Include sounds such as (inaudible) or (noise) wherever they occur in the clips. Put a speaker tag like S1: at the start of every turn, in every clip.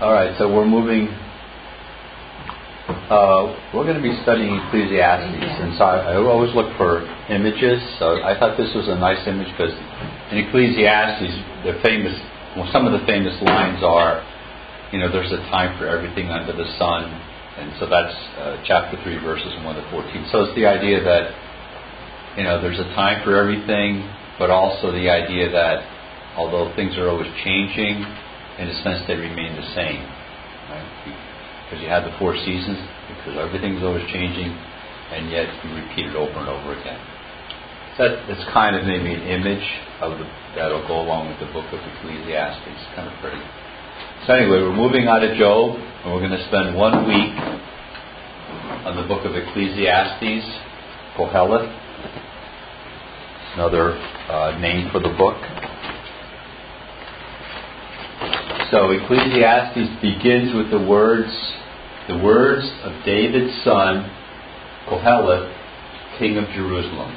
S1: All right, so we're moving. Uh, we're going to be studying Ecclesiastes, and so I, I always look for images. So I thought this was a nice image because in Ecclesiastes, the famous, well, some of the famous lines are, you know, there's a time for everything under the sun, and so that's uh, chapter three, verses one to fourteen. So it's the idea that, you know, there's a time for everything, but also the idea that although things are always changing, in a sense they remain the same. Right? Because you have the four seasons, because everything's always changing, and yet you repeat it over and over again. So that, that's kind of maybe an image of the, that'll go along with the book of Ecclesiastes. Kind of pretty. So anyway, we're moving out of Job, and we're going to spend one week on the book of Ecclesiastes, Qoheleth, another uh, name for the book. So Ecclesiastes begins with the words, the words of David's son, Qoheleth, king of Jerusalem,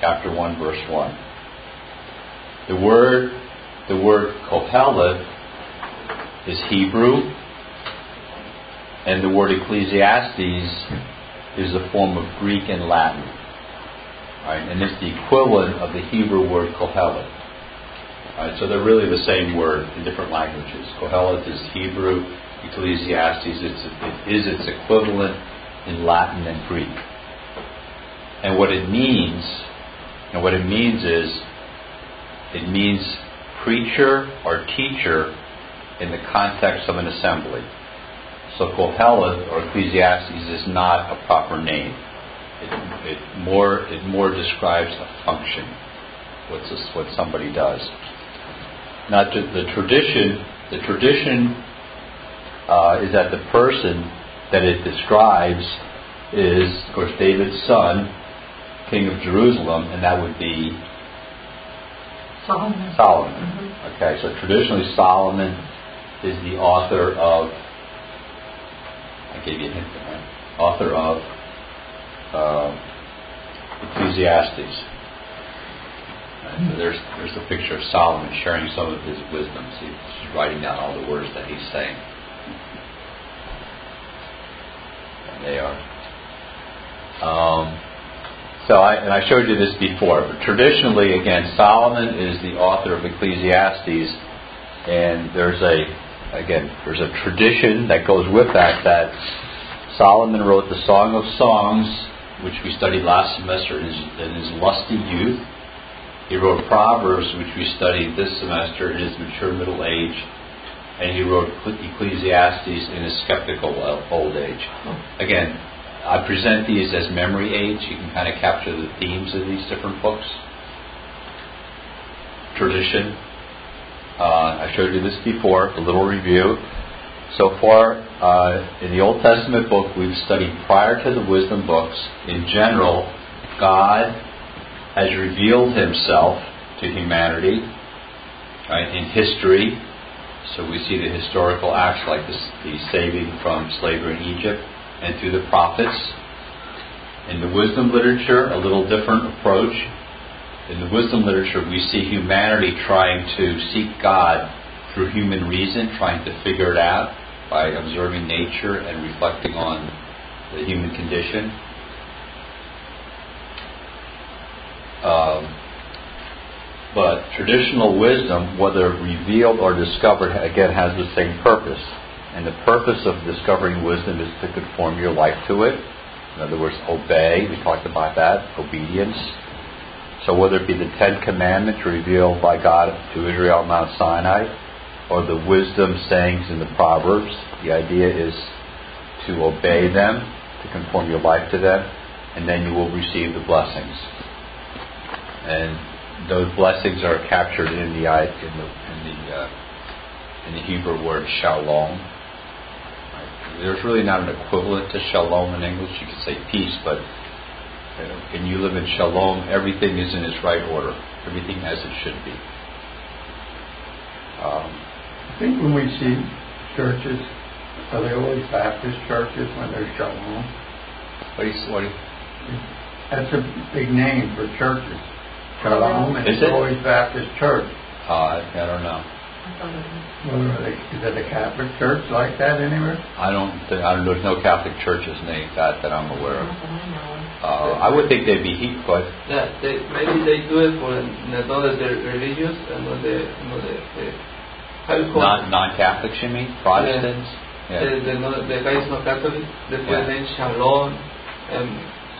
S1: chapter 1, verse 1. The word, the word Qoheleth is Hebrew, and the word Ecclesiastes is a form of Greek and Latin. Right? And it's the equivalent of the Hebrew word Qoheleth. Right, so they're really the same word in different languages. Qoheleth is Hebrew, Ecclesiastes it's, it is its equivalent in Latin and Greek. And what it means, and what it means is, it means preacher or teacher in the context of an assembly. So Qoheleth or Ecclesiastes is not a proper name. It, it more it more describes a function, what's what somebody does not to, the tradition. The tradition uh, is that the person that it describes is, of course, David's son, king of Jerusalem, and that would be
S2: Solomon.
S1: Solomon. Mm-hmm. Okay, so traditionally Solomon is the author of. I gave you a hint there. Author of uh, Ecclesiastes. There's there's a picture of Solomon sharing some of his wisdom. He's writing down all the words that he's saying. And they are. Um, so I, and I showed you this before, but traditionally, again, Solomon is the author of Ecclesiastes, and there's a again there's a tradition that goes with that that Solomon wrote the Song of Songs, which we studied last semester in his, in his lusty youth he wrote Proverbs, which we studied this semester in his mature middle age, and he wrote Ecclesiastes in his skeptical old age. Again, I present these as memory aids. You can kind of capture the themes of these different books. Tradition. Uh, I showed you this before, a little review. So far, uh, in the Old Testament book, we've studied prior to the wisdom books. In general, God has revealed himself to humanity right, in history. So we see the historical acts like the, the saving from slavery in Egypt and through the prophets. In the wisdom literature, a little different approach. In the wisdom literature, we see humanity trying to seek God through human reason, trying to figure it out by observing nature and reflecting on the human condition. Um, but traditional wisdom, whether revealed or discovered, again has the same purpose. And the purpose of discovering wisdom is to conform your life to it. In other words, obey. We talked about that. Obedience. So whether it be the Ten Commandments revealed by God to Israel on Mount Sinai, or the wisdom sayings in the Proverbs, the idea is to obey them, to conform your life to them, and then you will receive the blessings and those blessings are captured in the in the in the uh, in the Hebrew word shalom. Right? There's really not an equivalent to shalom in English. You could say peace, but you know, when you live in shalom, everything is in its right order. Everything as it should be.
S3: Um, I think when we see churches, are they always Baptist churches when they're shalom?
S1: What do you, what do you,
S3: That's a big name for churches. Shalom
S1: Is it?
S3: Always Baptist Church.
S1: Uh, I don't know.
S3: Well, they, is it a Catholic church like that anywhere?
S1: I don't. Think, I don't. Know. There's no Catholic churches named that that I'm aware of.
S2: I.
S1: Uh, I would think they'd be heat, but
S4: Yeah, they, maybe they do it for not the religious and not the, not the, the how you call
S1: non non-Catholics. You mean Protestants?
S4: The,
S1: Yeah.
S4: the, no, the guy is not Catholic. They put
S1: Yeah.
S4: the name Shalom and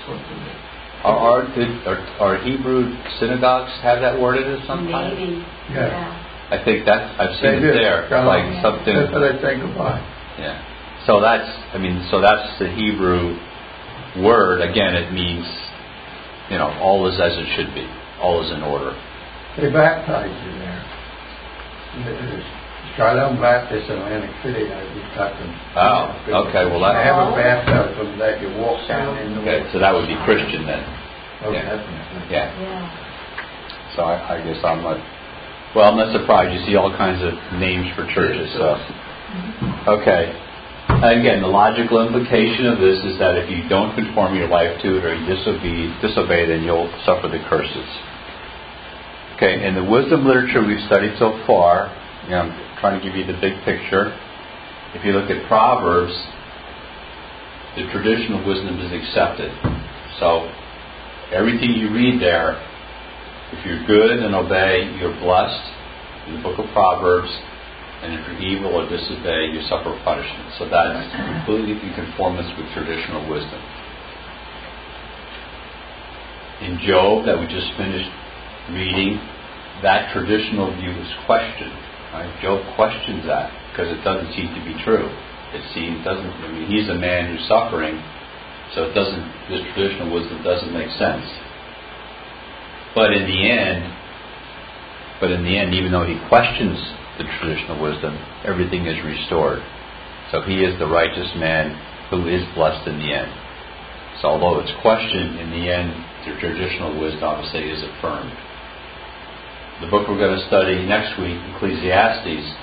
S4: something. like-
S1: Are, are, did- are are Hebrew synagogues have that word in it sometimes?
S2: Maybe,
S3: Yeah.
S2: yeah.
S1: I think that's I've
S3: They
S1: seen
S3: do.
S1: it there.
S3: Shalom.
S1: Like
S2: Yeah.
S1: something.
S3: That's what I think about.
S1: Yeah. So that's, I mean, so that's the Hebrew word. Again, it means, you know, all is as it should be. All is in order.
S3: They baptize you there. And there's Shalom Baptist in Atlantic City, I just got them.
S1: Oh, okay, well, that-
S3: I have a baptism that you walk down in the
S1: Okay, so that would be Christian then.
S3: Oh,
S1: yeah.
S3: definitely.
S1: Yeah.
S2: Yeah.
S1: So I, I guess I'm not, well, I'm not surprised. You see all kinds of names for churches, so. Okay. And again, the logical implication of this is that if you don't conform your life to it or you disobey, disobey then you'll suffer the curses. Okay, in the wisdom literature we've studied so far, you know, I'm trying to give you the big picture. If you look at Proverbs, the traditional wisdom is accepted. So everything you read there, if you're good and obey, you're blessed in the book of Proverbs. And if you're evil or disobey, you suffer punishment. So that's completely in conformance with traditional wisdom. In Job, that we just finished reading, that traditional view is questioned. Right? Job questions that because it doesn't seem to be true. It seems doesn't. I mean, he's a man who's suffering, so it doesn't. This traditional wisdom doesn't make sense. But in the end, but in the end, even though he questions the traditional wisdom, everything is restored. So he is the righteous man who is blessed in the end. So although it's questioned, in the end, the traditional wisdom obviously is affirmed. The book we're going to study next week, Ecclesiastes,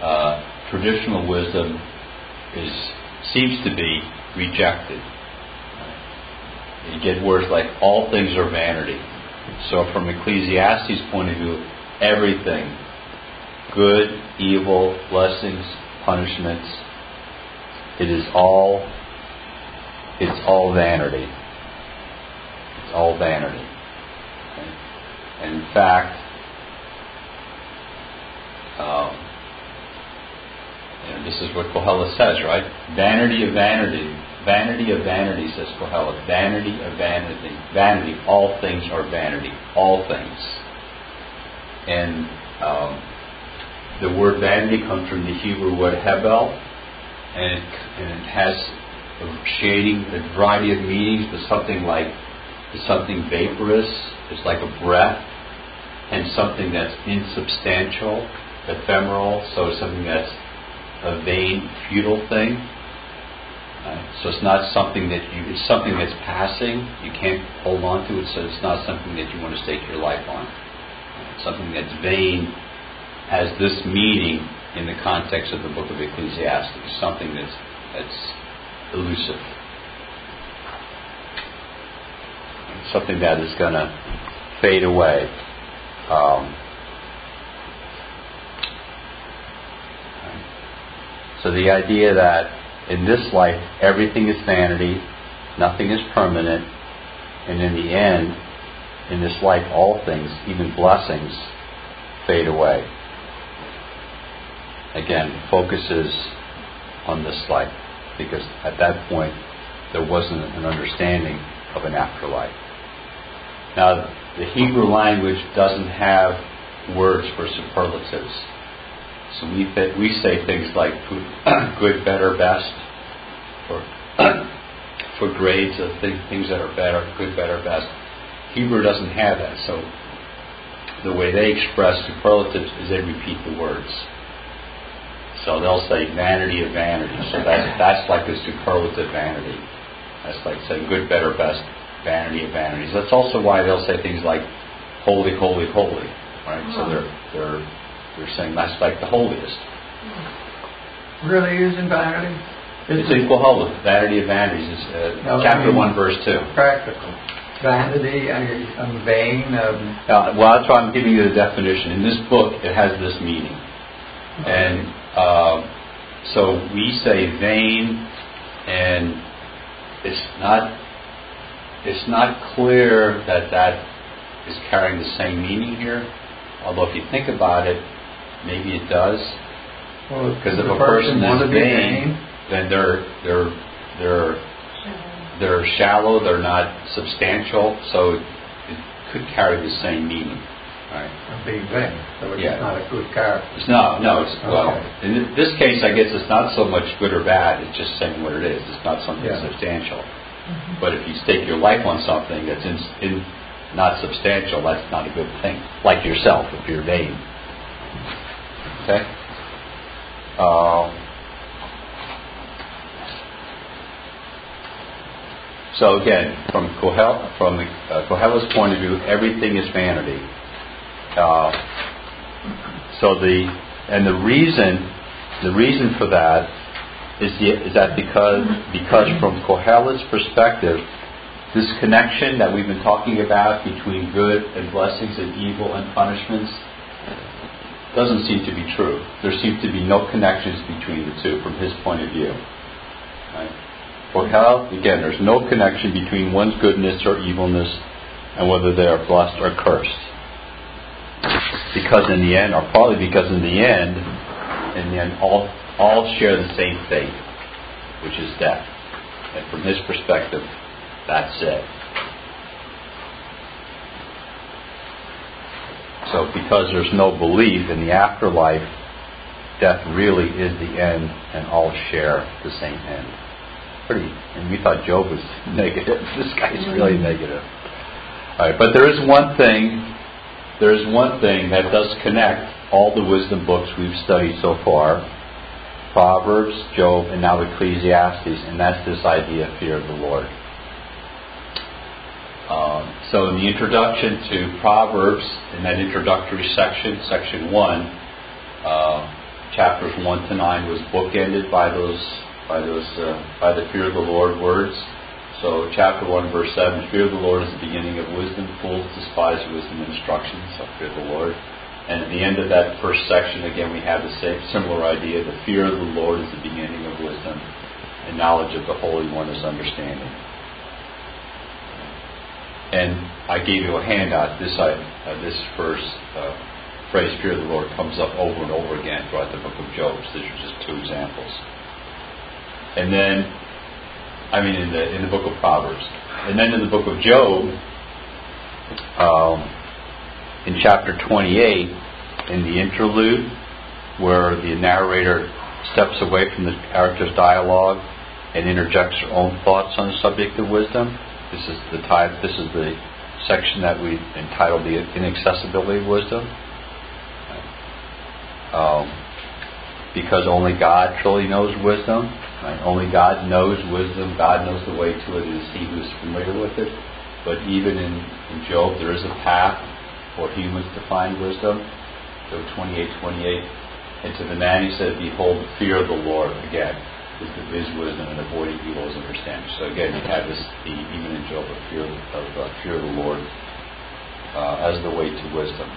S1: uh, traditional wisdom is seems to be rejected. You get words like all things are vanity. So from Ecclesiastes' point of view, everything, good, evil, blessings, punishments, it is all it's all vanity. It's all vanity. Okay? And in fact, um, know, this is what Kohelet says, right? Vanity of vanity, vanity of vanity, says Kohelet. Vanity of vanity, vanity. All things are vanity. All things. And um, the word vanity comes from the Hebrew word hebel, and it, and it has a shading, a variety of meanings, but something like it's something vaporous, it's like a breath, and something that's insubstantial, ephemeral, so something that's a vain, futile thing. Right? So it's not something that you, it's something that's passing, you can't hold on to it, so it's not something that you want to stake your life on. Something that's vain has this meaning in the context of the book of Ecclesiastes, something that's, that's elusive. Something that is going to fade away. Um, so the idea that in this life everything is vanity, nothing is permanent, and in the end, in this life all things, even blessings, fade away. Again, focuses on this life because at that point there wasn't an understanding of an afterlife. Now, the Hebrew language doesn't have words for superlatives. So we, th- we say things like (clears throat) good, better, best for, (clears throat) for grades of th- things that are better, good, better, best. Hebrew doesn't have that. So the way they express superlatives is they repeat the words. So they'll say vanity of vanity. So that's, that's like a superlative vanity. That's like saying good, better, best, vanity of vanities. That's also why they'll say things like holy, holy, holy. Right? So hmm. they're they're they're saying that's like the holiest.
S3: Really using vanity?
S1: It's in Kohelet, vanity of vanities, is uh,
S3: No, I
S1: chapter
S3: mean-
S1: one, verse two.
S3: Practical. Vanity, I'm, I'm vain, um,
S1: Uh, well, that's why I'm giving you the definition. In this book, it has this meaning. And uh, so we say vain, and it's not it's not clear that that is carrying the same meaning here. Although if you think about it, maybe it does.
S3: Well,
S1: Because if a person
S3: wanna
S1: is
S3: be
S1: vain, then they're they're they're they're shallow. They're not substantial. So it, it could carry the same meaning. Right.
S3: of being vain, so it's
S1: Yeah.
S3: not a good character.
S1: It's not. No. It's well. In this case, I guess it's not so much good or bad. It's just saying what it is. It's not something
S3: Yeah.
S1: substantial. Mm-hmm. But if you stake your life on something that's in, in not substantial, that's not a good thing. Like yourself, if you're vain. Okay. Um, so again, from Kohel, from the, uh, Qoheleth's point of view, everything is vanity. Uh, so the and the reason the reason for that is, the, is that because because from Qoheleth's perspective, this connection that we've been talking about between good and blessings and evil and punishments doesn't seem to be true. There seem to be no connections between the two from his point of view. Right? Qoheleth, again, there's no connection between one's goodness or evilness and whether they are blessed or cursed. Because in the end, or probably because in the end, in the end, all all share the same fate, which is death. And from his perspective, that's it. So, because there's no belief in the afterlife, death really is the end, and all share the same end. Pretty, and we thought Job was (laughs) negative. This guy's really mm-hmm. negative. All right, but there is one thing. There is one thing that does connect all the wisdom books we've studied so far Proverbs, Job, and now Ecclesiastes, and that's this idea of fear of the Lord. Um, so, in the introduction to Proverbs, in that introductory section, section 1, uh, chapters 1 to 9 was bookended by those, by those, uh, by the fear of the Lord words. So, chapter 1, verse 7 Fear of the Lord is the beginning of wisdom. Fools despise wisdom and instruction. So, fear the Lord. And at the end of that first section, again, we have the same similar idea. The fear of the Lord is the beginning of wisdom, and knowledge of the Holy One is understanding. And I gave you a handout. This I, uh, this first uh, phrase, "fear of the Lord," comes up over and over again throughout the book of Job. So these are just two examples. And then, I mean, in the in the book of Proverbs, and then in the book of Job, um, in chapter 28, in the interlude, where the narrator steps away from the character's dialogue and interjects her own thoughts on the subject of wisdom. This is the type. This is the section that we entitled the inaccessibility of wisdom. Um, because only God truly knows wisdom. Right? Only God knows wisdom. God knows the way to it. It is He who is familiar with it. But even in, in Job, there is a path for humans to find wisdom. Job 28, 28. And to the man he said, Behold, the fear of the Lord, again, is, is wisdom, and avoiding evil is understanding. So again, you have this, the, even in Job, of fear of, uh, fear of the Lord uh, as the way to wisdom.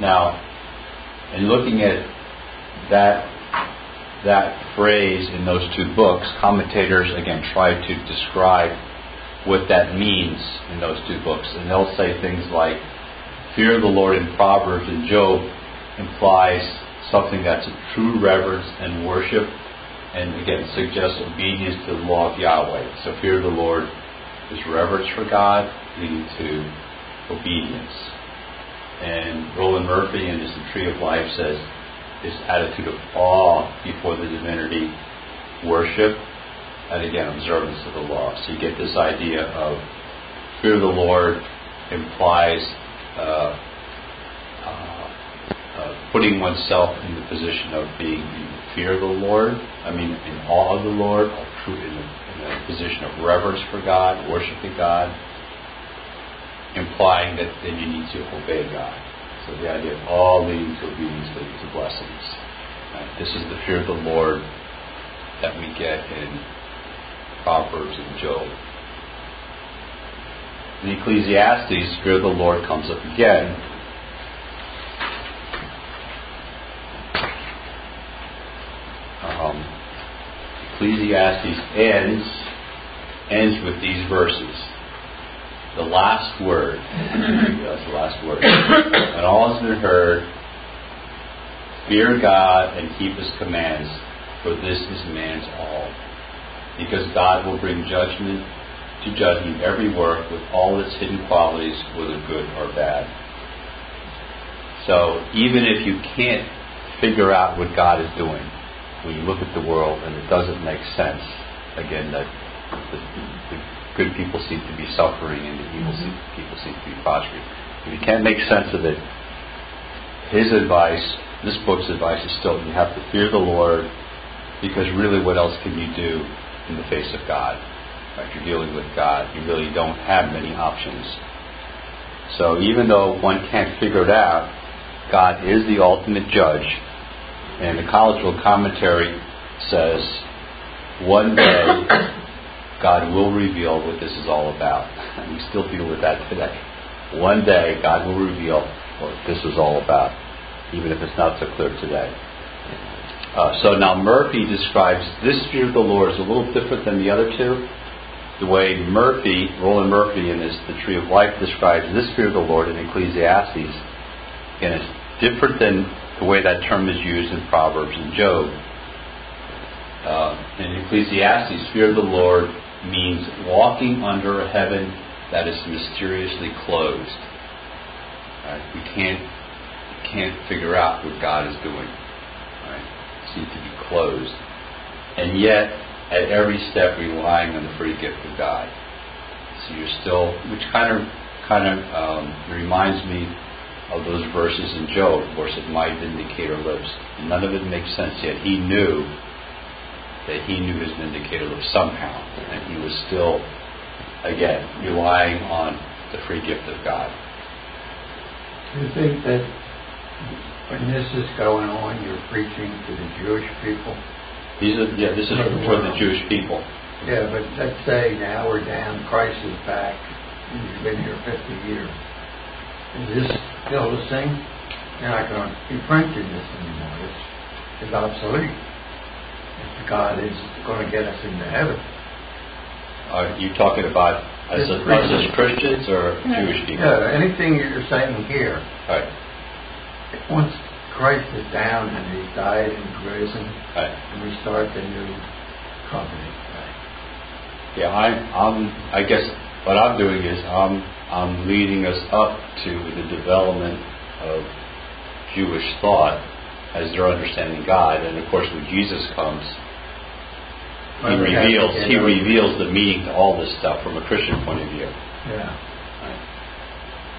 S1: Now, in looking at that that phrase in those two books, commentators again try to describe what that means in those two books, and they'll say things like, "Fear of the Lord" in Proverbs and Job implies something that's a true reverence and worship, and again suggests obedience to the law of Yahweh. So, fear of the Lord is reverence for God, leading to obedience. And Roland Murphy in his The Tree of Life says this attitude of awe before the divinity, worship, and again observance of the law. So you get this idea of fear of the Lord implies uh, uh, uh, putting oneself in the position of being in fear of the Lord. I mean, in awe of the Lord, in a, in a position of reverence for God, worshiping God, implying that then you need to obey God. So the idea of all leading to obedience leading to blessings. Right? This is the fear of the Lord that we get in Proverbs and Job. In Ecclesiastes, fear of the Lord comes up again. Ecclesiastes ends ends with these verses. The last word. (coughs) That's the last word. And all has been heard. Fear God and keep his commands, for this is man's all. Because God will bring judgment to judgment every work with all its hidden qualities, whether good or bad. So even if you can't figure out what God is doing, when you look at the world and it doesn't make sense, again, that the, the good people seem to be suffering and the evil mm-hmm. people seem to be prospering. If you can't make sense of it, his advice, this book's advice is still you have to fear the Lord because really what else can you do in the face of God? Right? You're dealing with God. You really don't have many options. So even though one can't figure it out, God is the ultimate judge and the Collegeville Commentary says, one day God will reveal what this is all about. (laughs) And we still deal with that today. One day God will reveal what this is all about, even if it's not so clear today. Uh, so now Murphy describes this fear of the Lord is a little different than the other two. The way Murphy, Roland Murphy in his The Tree of Life describes this fear of the Lord in Ecclesiastes, and it's different than the way that term is used in Proverbs and Job. Uh, in Ecclesiastes, fear of the Lord means walking under a heaven that is mysteriously closed. Right? We can't can't figure out what God is doing. Right? It seems to be closed, and yet at every step relying on the free gift of God. So you're still, which kind of kind of um, reminds me of those verses in Job. Of course, it might vindicator lives. None of it makes sense yet. He knew that he knew his vindicator lives somehow, and he was still, again, relying on the free gift of God.
S3: Do you think that when this is going on, you're preaching to the Jewish people?
S1: These are, yeah, this is for the Jewish people.
S3: Yeah, but let's say now we're down, Christ is back, he's been here 50 years is this the same? You're not going to be printing this anymore. It's, it's obsolete. If God is going to get us into heaven.
S1: Are you talking about as, a, us as Christians or
S3: yeah.
S1: Jewish people?
S3: Yeah, anything you're saying here.
S1: Right.
S3: Once Christ is down and He died and risen,
S1: right.
S3: and we start the new covenant. Right.
S1: Yeah, I, I'm. I guess what I'm doing is I'm I'm leading us up to the development of Jewish thought as they're understanding God. And of course, when Jesus comes, he reveals he reveals the meaning to all this stuff from a Christian point of view.
S3: Yeah.
S1: Right.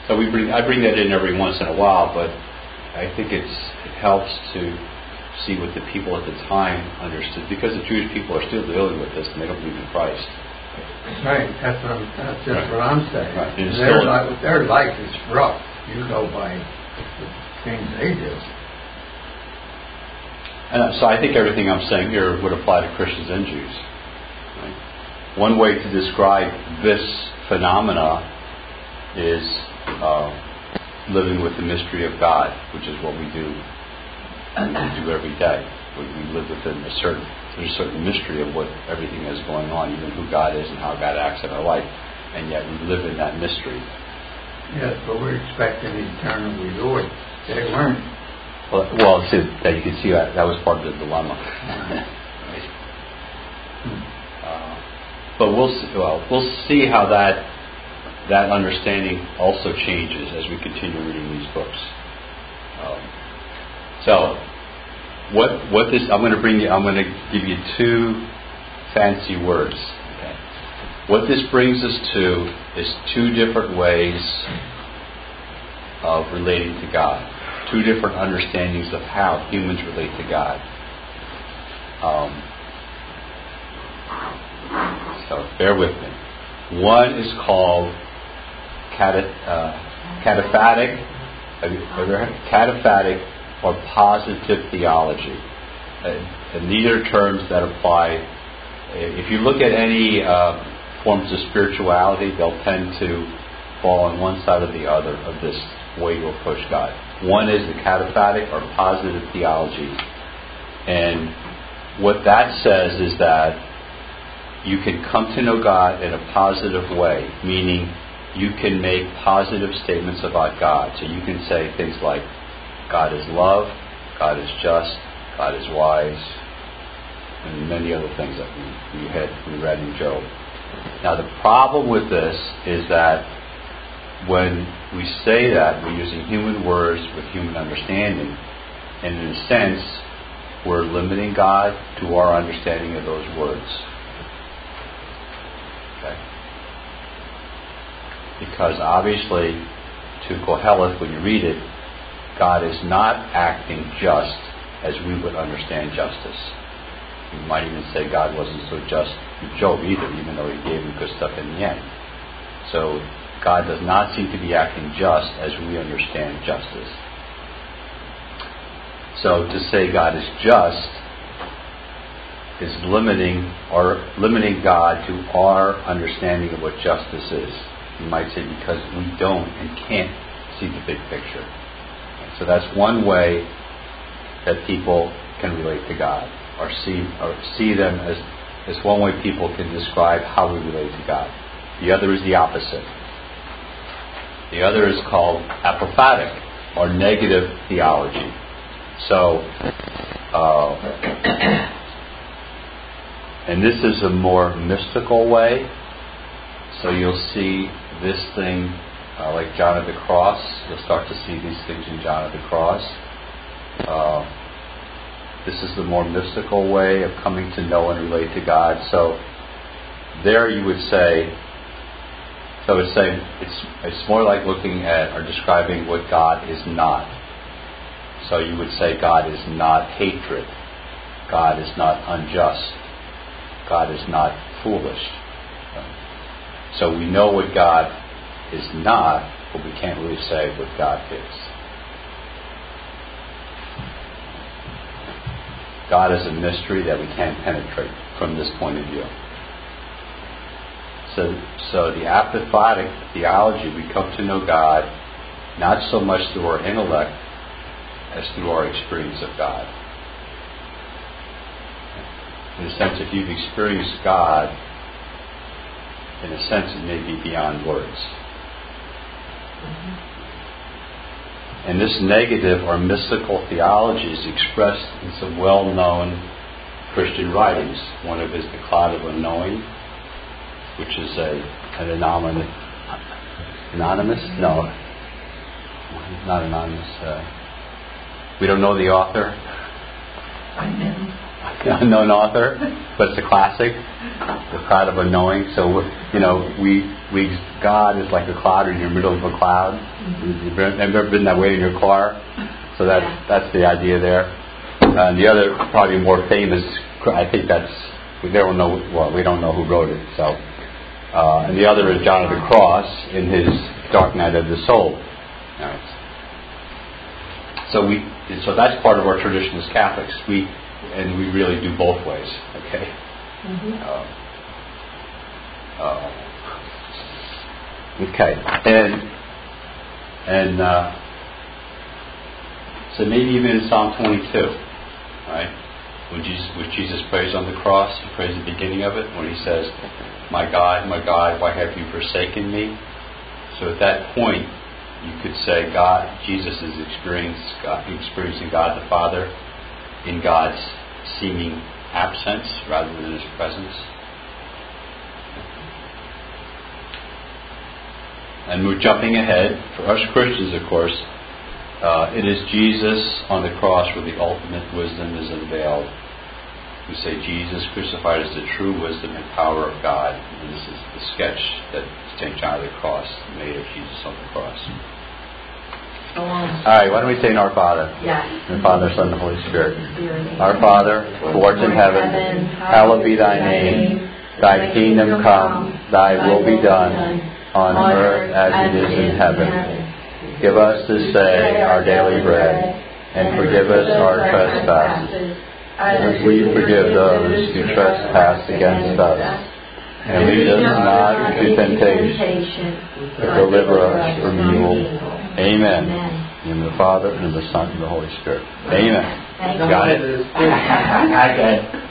S1: So we bring I bring that in every once in a while, but I think it's it helps to see what the people at the time understood because the Jewish people are still dealing with this and they don't believe in Christ.
S3: Right, that's what I'm, that's just right. what I'm saying.
S1: Right.
S3: Their, life, their life is rough. You go by the things they do.
S1: And so I think everything I'm saying here would apply to Christians and Jews. Right? One way to describe this phenomena is uh, living with the mystery of God, which is what we do we do every day. We, we live within a certain there's a certain mystery of what everything is going on, even who God is and how God acts in our life, and yet we live in that mystery.
S3: Yes, but we're expecting eternal reward. They weren't.
S1: Well, well see, that you can see that that was part of the dilemma. right? (laughs) uh, but we'll see, well we'll see how that that understanding also changes as we continue reading these books. Um, so what what this I'm going to bring you I'm going to give you two fancy words. What this brings us to is two different ways of relating to God, two different understandings of how humans relate to God. Um, so bear with me. One is called cata, uh, cataphatic. Cataphatic or positive theology. Uh, and these are terms that apply. If you look at any uh, forms of spirituality, they'll tend to fall on one side or the other of this way to approach God. One is the cataphatic or positive theology. And what that says is that you can come to know God in a positive way, meaning you can make positive statements about God. So you can say things like, God is love, God is just, God is wise, and many other things that we, we had we read in Job. Now the problem with this is that when we say that, we're using human words with human understanding, and in a sense, we're limiting God to our understanding of those words. Okay? Because obviously, to Qoheleth, when you read it, God is not acting just as we would understand justice. You might even say God wasn't so just to Job either, even though he gave him good stuff in the end. So God does not seem to be acting just as we understand justice. So to say God is just is limiting or limiting God to our understanding of what justice is. You might say because we don't and can't see the big picture. So that's one way that people can relate to God or see or see them as as one way people can describe how we relate to God. The other is the opposite. The other is called apophatic or negative theology. So, uh, and this is a more mystical way. So you'll see this thing uh, like John of the Cross. You'll start to see these things in John of the Cross. Uh, this is the more mystical way of coming to know and relate to God. So there you would say, so it's saying it's it's more like looking at or describing what God is not. So you would say God is not hatred. God is not unjust. God is not foolish. So we know what God is not, but we can't really say what God is. God is a mystery that we can't penetrate from this point of view. So, so the apophatic theology, we come to know God not so much through our intellect as through our experience of God. In a sense, if you've experienced God, in a sense, it may be beyond words. And this negative or mystical theology is expressed in some well known Christian writings. One of is The Cloud of Unknowing, which is a, an anonymous, anonymous? No, not anonymous. Uh, we don't know the author. (laughs) Unknown author, but it's a classic. The cloud of unknowing. So you know, we we God is like a cloud in the middle of a cloud. You've never been that way in your car, so that's that's the idea there. And the other, probably more famous, I think that's we don't know. Well, we don't know who wrote it. So, uh, and the other is John of the Cross in his Dark Night of the Soul. Right. So we, so that's part of our tradition as Catholics. We and we really do both ways. Okay. Mm-hmm. Uh, uh, okay, and and uh, so maybe even in Psalm 22, right? When Jesus, when Jesus prays on the cross, he prays the beginning of it when he says, "My God, my God, why have you forsaken me?" So at that point, you could say God, Jesus is experiencing God, experiencing God the Father in God's seeming absence rather than his presence. And we're jumping ahead. For us Christians, of course, uh, it is Jesus on the cross where the ultimate wisdom is unveiled. We say Jesus crucified is the true wisdom and power of God. And this is the sketch that St. John of the Cross made of Jesus on the cross. All right, why don't we say in our Father?
S2: Yes.
S1: In Father, Son, and Holy Spirit. Our Father, who art in heaven, hallowed be thy name. Thy kingdom come, thy will be done, on earth as it is in heaven. Give us this day our daily bread, and forgive us our trespasses, as we forgive those who trespass against us. And lead us not into temptation, but deliver us from evil. Amen. In the Father, and the Son, and the Holy Spirit. Amen.
S2: Got it? I (laughs) got